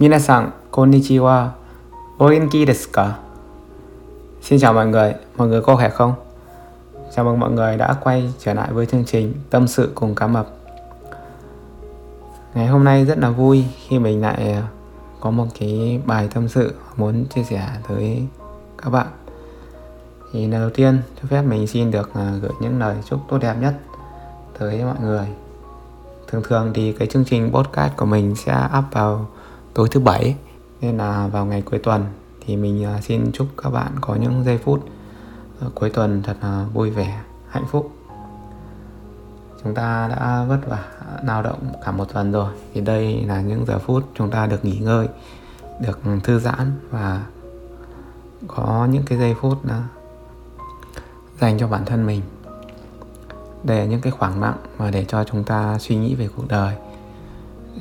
Minasan, konnichiwa. Ogenki desu ka? Xin chào mọi người, mọi người có khỏe không? Chào mừng mọi người đã quay trở lại với chương trình Tâm sự cùng cá mập. Ngày hôm nay rất là vui khi mình lại à, có một cái bài tâm sự muốn chia sẻ tới các bạn. Thì lần đầu tiên cho phép mình xin được à, gửi những lời chúc tốt đẹp nhất tới mọi người. Thường thường thì cái chương trình podcast của mình sẽ up vào tối thứ bảy. Nên là vào ngày cuối tuần thì mình à, xin chúc các bạn có những giây phút à, cuối tuần thật là vui vẻ, hạnh phúc. Chúng ta đã vất vả, lao động cả một tuần rồi thì đây là những giờ phút chúng ta được nghỉ ngơi, được thư giãn và có những cái giây phút à, dành cho bản thân mình. Để những cái khoảng lặng và để cho chúng ta suy nghĩ về cuộc đời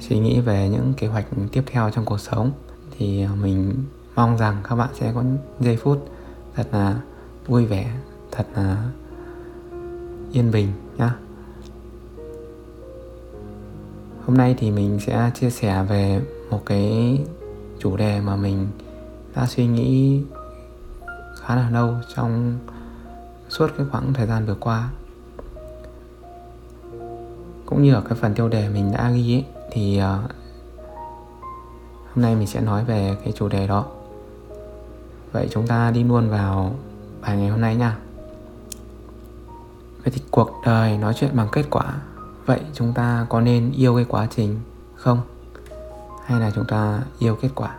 suy nghĩ về những kế hoạch tiếp theo trong cuộc sống. Thì à, mình mong rằng các bạn sẽ có giây phút thật là vui vẻ thật là yên bình nhá. Hôm nay thì mình sẽ chia sẻ về một cái chủ đề mà mình đã suy nghĩ khá là lâu trong suốt cái khoảng thời gian vừa qua. Cũng như ở cái phần tiêu đề mình đã ghi ấy, thì uh, hôm nay mình sẽ nói về cái chủ đề đó. Vậy chúng ta đi luôn vào bài ngày hôm nay nha. Vậy thì cuộc đời nói chuyện bằng kết quả vậy chúng ta có nên yêu cái quá trình không? Hay là chúng ta yêu kết quả?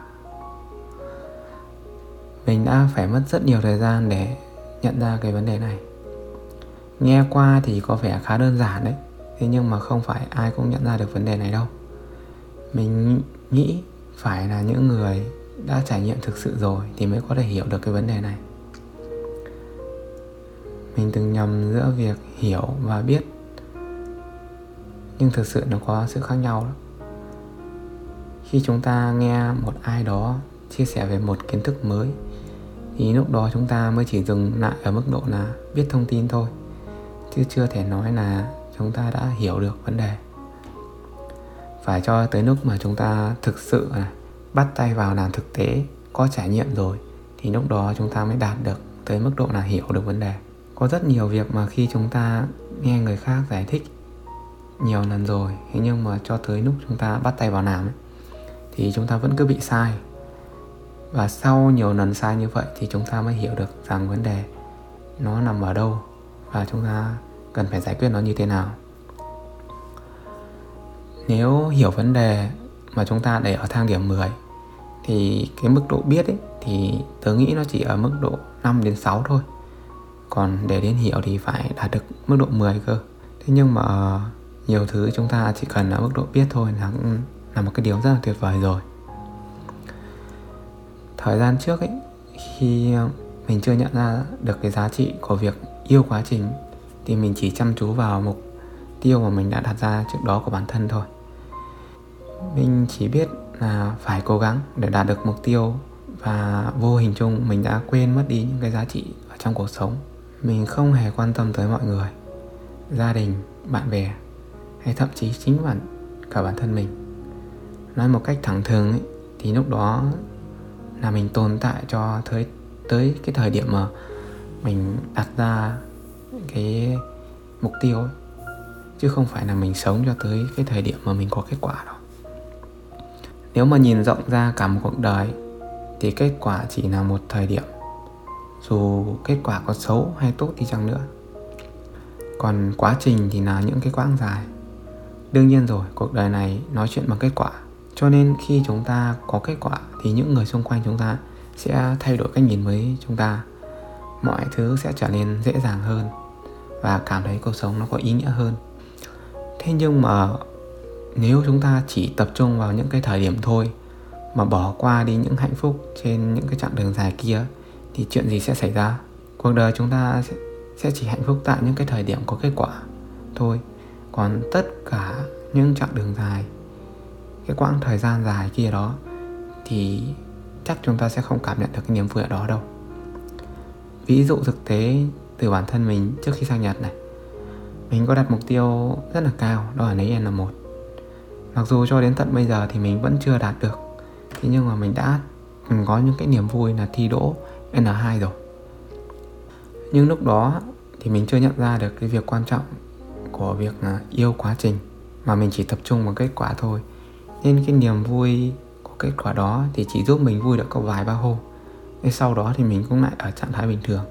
Mình đã phải mất rất nhiều thời gian để nhận ra cái vấn đề này. Nghe qua thì có vẻ khá đơn giản đấy thế nhưng mà không phải ai cũng nhận ra được vấn đề này đâu mình nghĩ phải là những người đã trải nghiệm thực sự rồi thì mới có thể hiểu được cái vấn đề này mình từng nhầm giữa việc hiểu và biết, nhưng thực sự nó có sự khác nhau đó. khi chúng ta nghe một ai đó chia sẻ về một kiến thức mới, thì lúc đó chúng ta mới chỉ dừng lại ở mức độ là biết thông tin thôi, chứ chưa thể nói là chúng ta đã hiểu được vấn đề phải cho tới lúc mà chúng ta thực sự là bắt tay vào làm thực tế có trải nghiệm rồi thì lúc đó chúng ta mới đạt được tới mức độ là hiểu được vấn đề. Có rất nhiều việc mà khi chúng ta nghe người khác giải thích nhiều lần rồi thế nhưng mà cho tới lúc chúng ta bắt tay vào làm ấy, thì chúng ta vẫn cứ bị sai. Và sau nhiều lần sai như vậy thì chúng ta mới hiểu được rằng vấn đề nó nằm ở đâu và chúng ta cần phải giải quyết nó như thế nào nếu hiểu vấn đề mà chúng ta để ở thang điểm 10 thì cái mức độ biết ấy, thì tớ nghĩ nó chỉ ở mức độ 5 đến 6 thôi. Còn để đến hiểu thì phải đạt được mức độ 10 cơ. Thế nhưng mà ờ, nhiều thứ chúng ta chỉ cần ở mức độ biết thôi là cũng là một cái điều rất là tuyệt vời rồi. Thời gian trước ấy, khi mình chưa nhận ra được cái giá trị của việc yêu quá trình, thì mình chỉ chăm chú vào mục tiêu mà mình đã đặt ra trước đó của bản thân thôi mình chỉ biết là phải cố gắng để đạt được mục tiêu và vô hình chung mình đã quên mất đi những cái giá trị ở trong cuộc sống. Mình không hề quan tâm tới mọi người gia đình bạn bè hay thậm chí chính bản cả bản thân mình. Nói một cách thẳng thừng ấy, thì lúc đó là mình tồn tại cho tới tới cái thời điểm mà mình đặt ra cái mục tiêu ấy. chứ không phải là mình sống cho tới cái thời điểm mà mình có kết quả đâu nếu mà nhìn rộng ra cả một cuộc đời, thì kết quả chỉ là một thời điểm. Dù kết quả có xấu hay tốt đi chăng nữa. Còn quá trình thì là những cái quãng dài. Đương nhiên rồi, cuộc đời này nói chuyện bằng kết quả. Cho nên khi chúng ta có kết quả, thì những người xung quanh chúng ta sẽ thay đổi cách nhìn với chúng ta. Mọi thứ sẽ trở nên dễ dàng hơn và cảm thấy cuộc sống nó có ý nghĩa hơn. Thế nhưng mà nếu chúng ta chỉ tập trung vào những cái thời điểm thôi mà bỏ qua đi những hạnh phúc trên những cái chặng đường dài kia thì chuyện gì sẽ xảy ra? Cuộc đời chúng ta sẽ, sẽ chỉ hạnh phúc tại những cái thời điểm có kết quả thôi. Còn tất cả những chặng đường dài cái quãng thời gian dài kia đó thì chắc chúng ta sẽ không cảm nhận được cái niềm vui ở đó đâu. Ví dụ thực tế từ bản thân mình trước khi sang Nhật này. Mình có đặt mục tiêu rất là cao đó là lấy N1 mặc dù cho đến tận bây giờ thì mình vẫn chưa đạt được, thế nhưng mà mình đã có những cái niềm vui là thi đỗ N2 rồi. Nhưng lúc đó thì mình chưa nhận ra được cái việc quan trọng của việc à, yêu quá trình, mà mình chỉ tập trung vào kết quả thôi. Nên cái niềm vui của kết quả đó thì chỉ giúp mình vui được có vài ba hôm. Nên sau đó thì mình cũng lại ở trạng thái bình thường,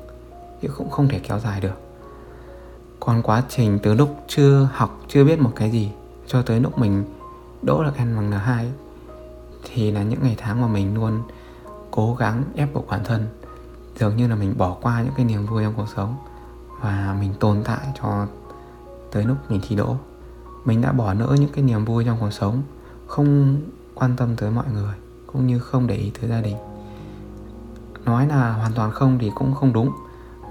chứ cũng không thể kéo dài được. Còn quá trình từ lúc chưa học, chưa biết một cái gì cho tới lúc mình đỗ được N bằng N2 thì là những ngày tháng mà mình luôn cố gắng ép buộc bản thân. Dường như là mình bỏ qua những cái niềm vui trong cuộc sống và mình tồn tại cho tới lúc mình thi đỗ. Mình đã bỏ lỡ những cái niềm vui trong cuộc sống, không quan tâm tới mọi người, cũng như không để ý tới gia đình. Nói là hoàn toàn không thì cũng không đúng,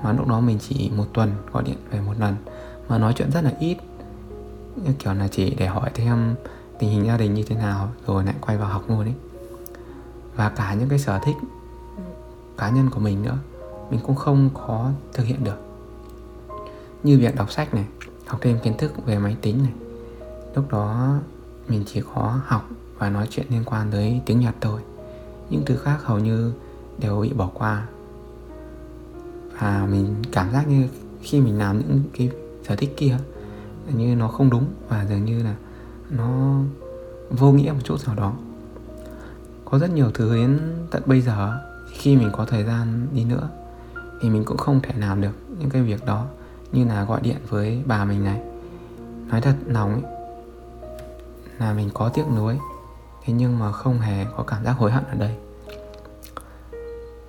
mà lúc đó mình chỉ một tuần gọi điện về một lần, mà nói chuyện rất là ít. Như kiểu là chỉ để hỏi thêm tình hình gia đình như thế nào rồi lại quay vào học luôn ấy. Và cả những cái sở thích cá nhân của mình nữa, mình cũng không có thực hiện được. Như việc đọc sách này, học thêm kiến thức về máy tính này, lúc đó mình chỉ có học và nói chuyện liên quan tới tiếng nhật thôi. Những thứ khác hầu như đều bị bỏ qua. Và mình cảm giác như khi mình làm những cái sở thích kia như nó không đúng và dường như là nó vô nghĩa một chút nào đó. Có rất nhiều thứ đến tận bây giờ, khi mình có thời gian đi nữa, thì mình cũng không thể làm được những cái việc đó như là gọi điện với bà mình này. Nói thật lòng ấy, là mình có tiếc nuối, thế nhưng mà không hề có cảm giác hối hận ở đây.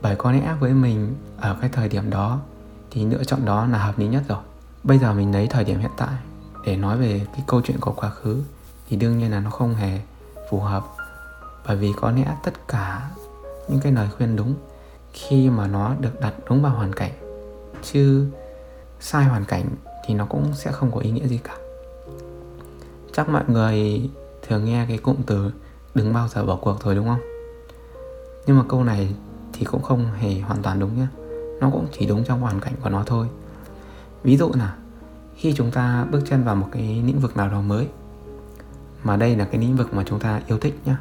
Bởi có lẽ với mình ở cái thời điểm đó, thì lựa chọn đó là hợp lý nhất rồi. Bây giờ mình lấy thời điểm hiện tại để nói về cái câu chuyện của quá khứ thì đương nhiên là nó không hề phù hợp. Bởi vì có lẽ tất cả những cái lời khuyên đúng khi mà nó được đặt đúng vào hoàn cảnh, chứ sai hoàn cảnh thì nó cũng sẽ không có ý nghĩa gì cả. Chắc mọi người thường nghe cái cụm từ đừng bao giờ bỏ cuộc rồi đúng không? Nhưng mà câu này thì cũng không hề hoàn toàn đúng nhé nó cũng chỉ đúng trong hoàn cảnh của nó thôi. Ví dụ là khi chúng ta bước chân vào một cái lĩnh vực nào đó mới mà đây là cái lĩnh vực mà chúng ta yêu thích nhá.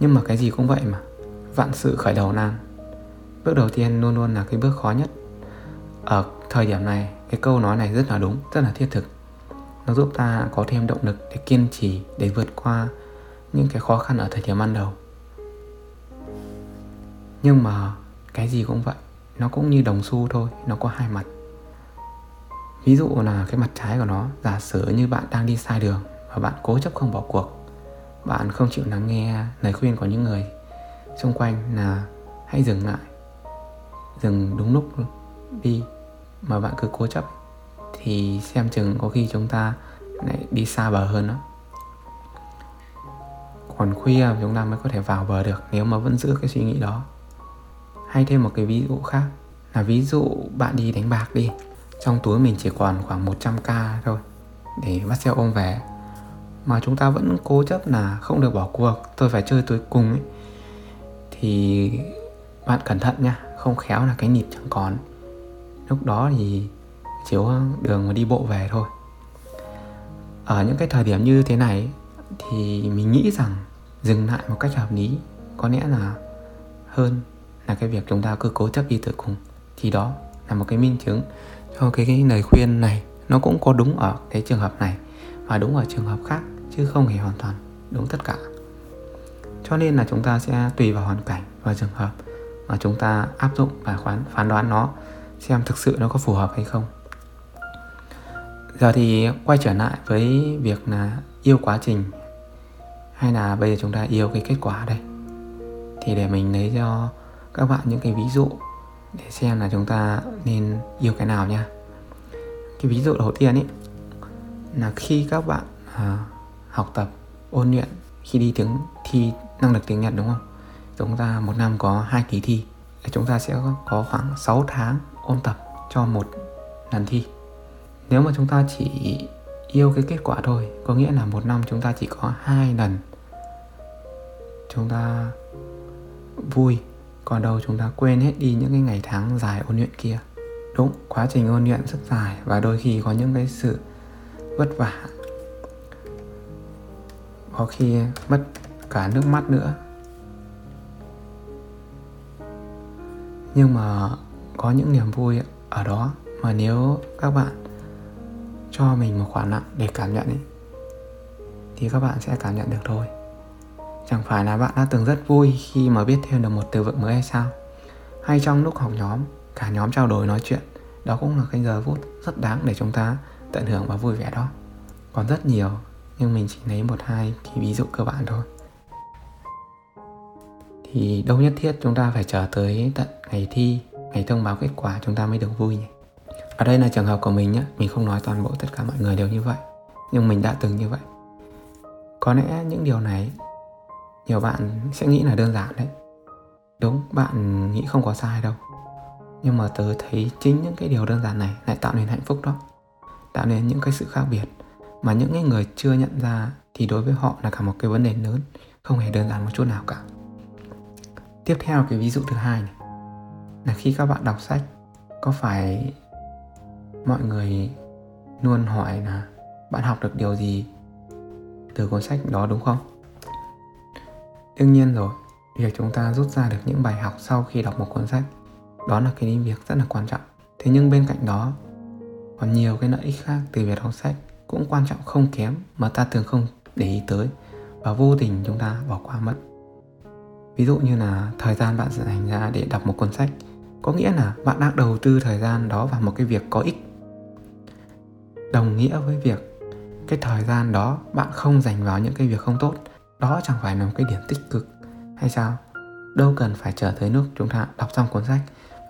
Nhưng mà cái gì cũng vậy mà, vạn sự khởi đầu nan. Bước đầu tiên luôn luôn là cái bước khó nhất. Ở thời điểm này, cái câu nói này rất là đúng, rất là thiết thực. Nó giúp ta có thêm động lực để kiên trì, để vượt qua những cái khó khăn ở thời điểm ban đầu. Nhưng mà cái gì cũng vậy, nó cũng như đồng xu thôi, nó có hai mặt. Ví dụ là cái mặt trái của nó, giả sử như bạn đang đi sai đường và bạn cố chấp không bỏ cuộc. Bạn không chịu lắng nghe lời khuyên của những người xung quanh là hãy dừng lại. Dừng đúng lúc đi mà bạn cứ cố chấp thì xem chừng có khi chúng ta lại đi xa bờ hơn đó. Còn khuya chúng ta mới có thể vào bờ được nếu mà vẫn giữ cái suy nghĩ đó. Hay thêm một cái ví dụ khác là ví dụ bạn đi đánh bạc đi. Trong túi mình chỉ còn khoảng 100k thôi để bắt xe ôm về mà chúng ta vẫn cố chấp là không được bỏ cuộc tôi phải chơi tới cùng ấy. Thì bạn cẩn thận nha không khéo là cái nhịp chẳng còn. Lúc đó thì chiếu đường mà đi bộ về thôi. Ở những cái thời điểm như thế này thì mình nghĩ rằng dừng lại một cách hợp lý có lẽ là hơn là cái việc chúng ta cứ cố chấp đi tới cùng. Thì đó là một cái minh chứng cho cái, cái lời khuyên này nó cũng có đúng ở cái trường hợp này và đúng ở trường hợp khác, chứ không hề hoàn toàn đúng tất cả. Cho nên là chúng ta sẽ tùy vào hoàn cảnh và trường hợp mà chúng ta áp dụng và khoán, phán đoán nó, xem thực sự nó có phù hợp hay không. Giờ thì quay trở lại với việc là yêu quá trình, hay là bây giờ chúng ta yêu cái kết quả đây. Thì để mình lấy cho các bạn những cái ví dụ để xem là chúng ta nên yêu cái nào nha. Cái ví dụ đầu tiên ấy là khi các bạn à, học tập ôn luyện khi đi tiếng thi năng lực tiếng Nhật đúng không? Chúng ta một năm có hai kỳ thi chúng ta sẽ có khoảng 6 tháng ôn tập cho một lần thi. Nếu mà chúng ta chỉ yêu cái kết quả thôi có nghĩa là một năm chúng ta chỉ có hai lần chúng ta vui còn đâu chúng ta quên hết đi những cái ngày tháng dài ôn luyện kia. Đúng quá trình ôn luyện rất dài và đôi khi có những cái sự vất vả. Có khi mất cả nước mắt nữa. Nhưng mà có những niềm vui ở đó mà nếu các bạn cho mình một khoản nặng để cảm nhận ấy thì các bạn sẽ cảm nhận được thôi. Chẳng phải là bạn đã từng rất vui khi mà biết thêm được một từ vựng mới hay sao? Hay trong lúc học nhóm, cả nhóm trao đổi nói chuyện, đó cũng là cái giờ phút rất đáng để chúng ta tận hưởng và vui vẻ đó. Còn rất nhiều, nhưng mình chỉ lấy một hai cái ví dụ cơ bản thôi. Thì đâu nhất thiết chúng ta phải chờ tới tận ngày thi, ngày thông báo kết quả chúng ta mới được vui nhỉ? Ở đây là trường hợp của mình nhé mình không nói toàn bộ tất cả mọi người đều như vậy, nhưng mình đã từng như vậy. Có lẽ những điều này, nhiều bạn sẽ nghĩ là đơn giản đấy. Đúng, bạn nghĩ không có sai đâu. Nhưng mà tớ thấy chính những cái điều đơn giản này lại tạo nên hạnh phúc đó tạo nên những cái sự khác biệt mà những cái người chưa nhận ra thì đối với họ là cả một cái vấn đề lớn, không hề đơn giản một chút nào cả. Tiếp theo cái ví dụ thứ hai này, là khi các bạn đọc sách, có phải mọi người luôn hỏi là bạn học được điều gì từ cuốn sách đó đúng không? Đương nhiên rồi, việc chúng ta rút ra được những bài học sau khi đọc một cuốn sách, đó là cái việc rất là quan trọng. Thế nhưng bên cạnh đó còn nhiều cái lợi ích khác từ việc đọc sách cũng quan trọng không kém mà ta thường không để ý tới và vô tình chúng ta bỏ qua mất. Ví dụ như là thời gian bạn dành ra để đọc một cuốn sách có nghĩa là bạn đang đầu tư thời gian đó vào một cái việc có ích. Đồng nghĩa với việc cái thời gian đó bạn không dành vào những cái việc không tốt, đó chẳng phải là một cái điểm tích cực hay sao? Đâu cần phải chờ tới lúc chúng ta đọc xong cuốn sách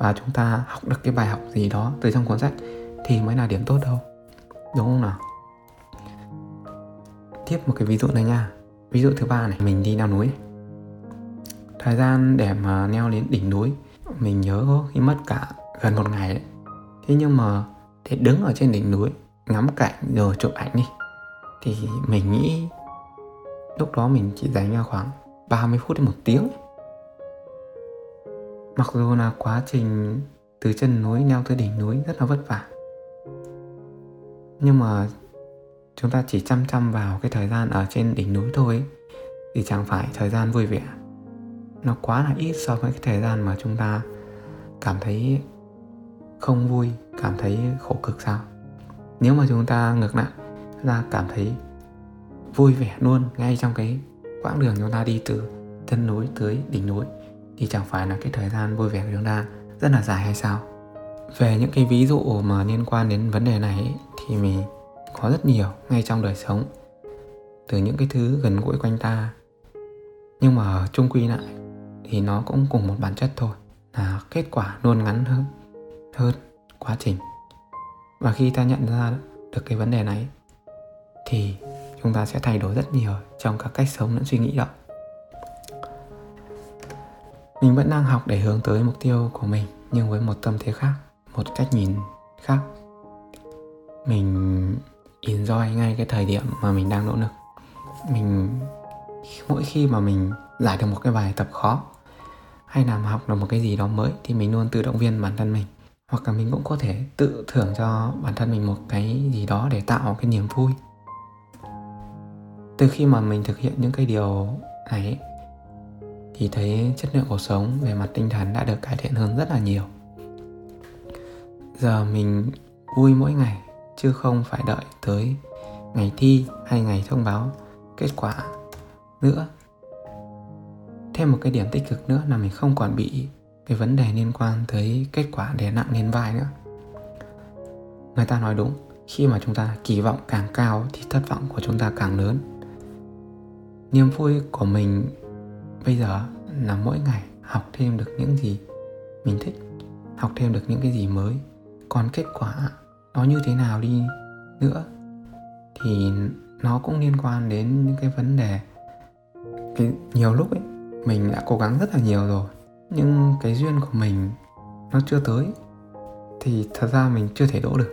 và chúng ta học được cái bài học gì đó từ trong cuốn sách thì mới là điểm tốt đâu. Đúng không nào? Tiếp một cái ví dụ này nha. Ví dụ thứ ba này, mình đi leo núi. Thời gian để mà leo đến đỉnh núi, mình nhớ có khi mất cả gần một ngày đấy. Thế nhưng mà để đứng ở trên đỉnh núi, ngắm cảnh rồi chụp ảnh đi, thì mình nghĩ lúc đó mình chỉ dành ra khoảng 30 phút đến một tiếng. Mặc dù là quá trình từ chân núi leo tới đỉnh núi rất là vất vả nhưng mà chúng ta chỉ chăm chăm vào cái thời gian ở trên đỉnh núi thôi thì chẳng phải thời gian vui vẻ. Nó quá là ít so với cái thời gian mà chúng ta cảm thấy không vui, cảm thấy khổ cực sao? Nếu mà chúng ta ngược lại ra cảm thấy vui vẻ luôn ngay trong cái quãng đường chúng ta đi từ chân núi tới đỉnh núi, thì chẳng phải là cái thời gian vui vẻ của chúng ta rất là dài hay sao? Về những cái ví dụ mà liên quan đến vấn đề này thì mình có rất nhiều ngay trong đời sống, từ những cái thứ gần gũi quanh ta. Nhưng mà chung quy lại thì nó cũng cùng một bản chất thôi, là kết quả luôn ngắn hơn hơn quá trình. Và khi ta nhận ra được cái vấn đề này, thì chúng ta sẽ thay đổi rất nhiều trong các cách sống lẫn suy nghĩ đó. Mình vẫn đang học để hướng tới mục tiêu của mình, nhưng với một tâm thế khác một cách nhìn khác. Mình enjoy ngay cái thời điểm mà mình đang nỗ lực. Mình, mỗi khi mà mình giải được một cái bài tập khó, hay làm học được một cái gì đó mới, thì mình luôn tự động viên bản thân mình. Hoặc là mình cũng có thể tự thưởng cho bản thân mình một cái gì đó để tạo cái niềm vui. Từ khi mà mình thực hiện những cái điều này thì thấy chất lượng cuộc sống về mặt tinh thần đã được cải thiện hơn rất là nhiều giờ mình vui mỗi ngày, chứ không phải đợi tới ngày thi hay ngày thông báo kết quả nữa. Thêm một cái điểm tích cực nữa là mình không còn bị cái vấn đề liên quan tới kết quả đè nặng lên vai nữa. Người ta nói đúng, khi mà chúng ta kỳ vọng càng cao thì thất vọng của chúng ta càng lớn. Niềm vui của mình bây giờ là mỗi ngày học thêm được những gì mình thích, học thêm được những cái gì mới còn kết quả nó như thế nào đi nữa thì nó cũng liên quan đến những cái vấn đề cái nhiều lúc ấy, mình đã cố gắng rất là nhiều rồi, nhưng cái duyên của mình nó chưa tới thì thật ra mình chưa thể đỗ được.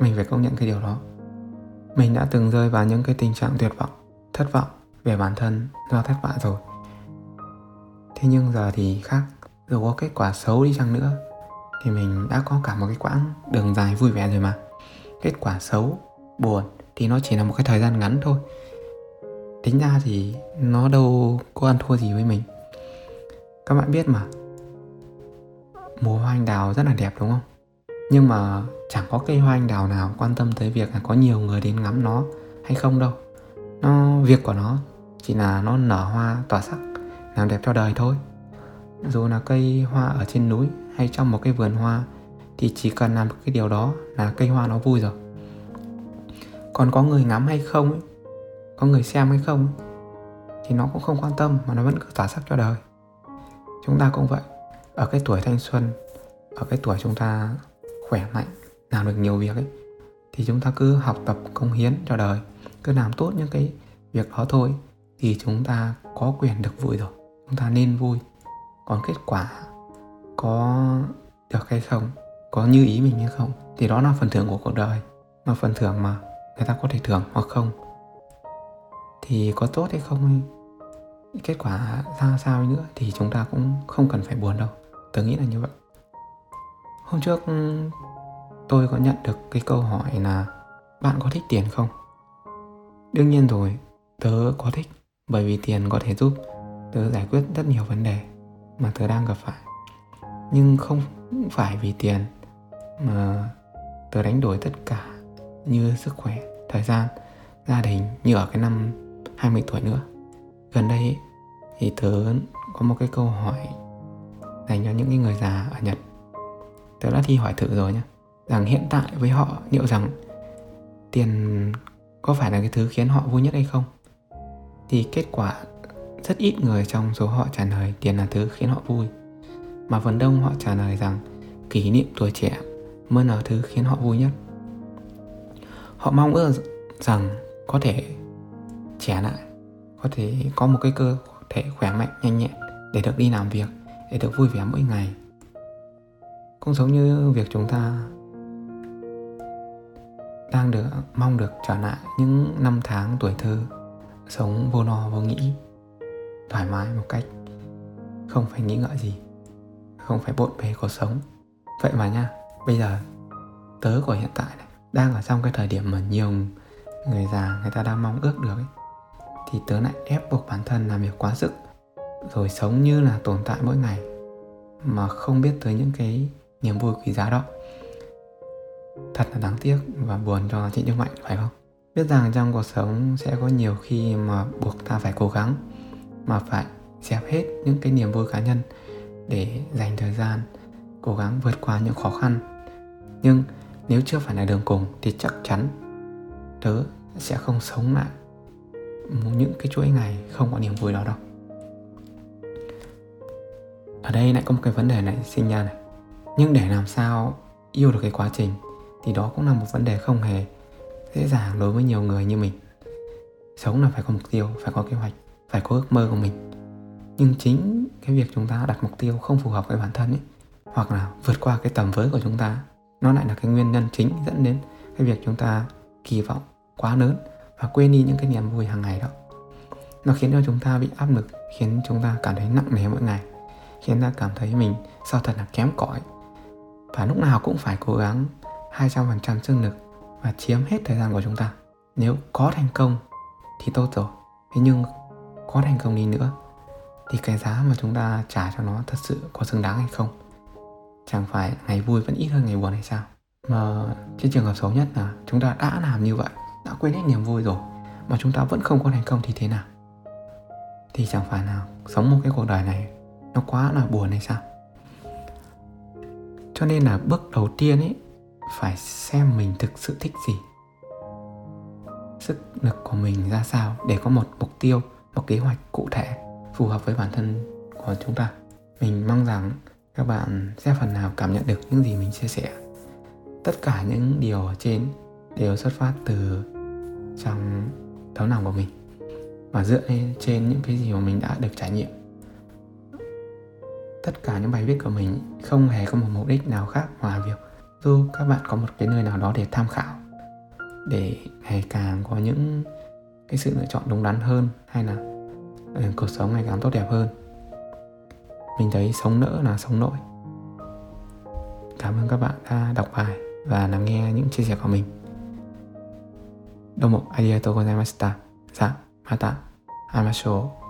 Mình phải công nhận cái điều đó. Mình đã từng rơi vào những cái tình trạng tuyệt vọng, thất vọng về bản thân do thất bại rồi. Thế nhưng giờ thì khác, dù có kết quả xấu đi chăng nữa thì mình đã có cả một cái quãng đường dài vui vẻ rồi mà. Kết quả xấu, buồn thì nó chỉ là một cái thời gian ngắn thôi. Tính ra thì nó đâu có ăn thua gì với mình. Các bạn biết mà, mùa hoa anh đào rất là đẹp đúng không? Nhưng mà chẳng có cây hoa anh đào nào quan tâm tới việc là có nhiều người đến ngắm nó hay không đâu. Nó, việc của nó chỉ là nó nở hoa tỏa sắc, làm đẹp cho đời thôi dù là cây hoa ở trên núi hay trong một cái vườn hoa thì chỉ cần làm cái điều đó là cây hoa nó vui rồi. Còn có người ngắm hay không ấy, có người xem hay không ấy, thì nó cũng không quan tâm mà nó vẫn cứ tỏa sắc cho đời. Chúng ta cũng vậy ở cái tuổi thanh xuân ở cái tuổi chúng ta khỏe mạnh làm được nhiều việc ấy thì chúng ta cứ học tập công hiến cho đời cứ làm tốt những cái việc đó thôi thì chúng ta có quyền được vui rồi chúng ta nên vui còn kết quả có được hay không? Có như ý mình hay không? Thì đó là phần thưởng của cuộc đời. Mà phần thưởng mà người ta có thể thưởng hoặc không. Thì có tốt hay không kết quả ra sao nữa thì chúng ta cũng không cần phải buồn đâu. Tớ nghĩ là như vậy. Hôm trước ừ, tôi có nhận được cái câu hỏi là bạn có thích tiền không? Đương nhiên rồi, tớ có thích, bởi vì tiền có thể giúp tớ giải quyết rất nhiều vấn đề mà tớ đang gặp phải. Nhưng không phải vì tiền mà tớ đánh đổi tất cả như sức khỏe, thời gian, gia đình như ở cái năm 20 tuổi nữa. Gần đây thì tớ có một cái câu hỏi dành cho những người già ở Nhật. Tớ đã thi hỏi thử rồi nhé rằng hiện tại với họ liệu rằng tiền có phải là cái thứ khiến họ vui nhất hay không? Thì kết quả rất ít người trong số họ trả lời tiền là thứ khiến họ vui. Mà phần đông họ trả lời rằng kỷ niệm tuổi trẻ mới là thứ khiến họ vui nhất. Họ mong ước rằng có thể trẻ lại, có thể có một cái cơ thể khỏe mạnh, nhanh nhẹn để được đi làm việc, để được vui vẻ mỗi ngày. Cũng giống như việc chúng ta đang được, mong được trở lại những năm tháng tuổi thơ, sống vô lo, vô nghĩ thoải mái một cách. Không phải nghĩ ngợi gì, không phải bộn bề cuộc sống. Vậy mà nha, bây giờ tớ của hiện tại này đang ở trong cái thời điểm mà nhiều người già người ta đang mong ước được ấy, thì tớ lại ép buộc bản thân làm việc quá sức, rồi sống như là tồn tại mỗi ngày, mà không biết tới những cái niềm vui quý giá đó. Thật là đáng tiếc và buồn cho chị Đức Mạnh, phải không? Biết rằng trong cuộc sống sẽ có nhiều khi mà buộc ta phải cố gắng mà phải dẹp hết những cái niềm vui cá nhân để dành thời gian cố gắng vượt qua những khó khăn. Nhưng nếu chưa phải là đường cùng thì chắc chắn tớ sẽ không sống lại những cái chuỗi ngày không có niềm vui đó đâu. Ở đây lại có một cái vấn đề này, sinh ra này. Nhưng để làm sao yêu được cái quá trình thì đó cũng là một vấn đề không hề dễ dàng đối với nhiều người như mình. Sống là phải có mục tiêu, phải có kế hoạch phải có ước mơ của mình. Nhưng chính cái việc chúng ta đặt mục tiêu không phù hợp với bản thân ấy, hoặc là vượt qua cái tầm với của chúng ta, nó lại là cái nguyên nhân chính dẫn đến cái việc chúng ta kỳ vọng quá lớn và quên đi những cái niềm vui hàng ngày đó. Nó khiến cho chúng ta bị áp lực, khiến chúng ta cảm thấy nặng nề mỗi ngày, khiến ta cảm thấy mình sao thật là kém cỏi. Và lúc nào cũng phải cố gắng 200% sức lực và chiếm hết thời gian của chúng ta. Nếu có thành công thì tốt rồi. Thế nhưng có thành công đi nữa, thì cái giá mà chúng ta trả cho nó thật sự có xứng đáng hay không? Chẳng phải ngày vui vẫn ít hơn ngày buồn hay sao? Mà trên trường hợp xấu nhất là chúng ta đã làm như vậy, đã quên hết niềm vui rồi, mà chúng ta vẫn không có thành công thì thế nào? Thì chẳng phải nào sống một cái cuộc đời này nó quá là buồn hay sao? Cho nên là bước đầu tiên ấy, phải xem mình thực sự thích gì. Sức lực của mình ra sao để có một mục tiêu một kế hoạch cụ thể phù hợp với bản thân của chúng ta. Mình mong rằng các bạn sẽ phần nào cảm nhận được những gì mình chia sẻ. Tất cả những điều ở trên đều xuất phát từ trong tấm lòng của mình và dựa lên trên những cái gì mà mình đã được trải nghiệm. Tất cả những bài viết của mình không hề có một mục đích nào khác ngoài việc giúp các bạn có một cái nơi nào đó để tham khảo, để ngày càng có những cái sự lựa chọn đúng đắn hơn hay là uh, cuộc sống ngày càng tốt đẹp hơn mình thấy sống nỡ là sống nội cảm ơn các bạn đã đọc bài và lắng nghe những chia sẻ của mình どうもありがとうございました。さあ、また会いましょう。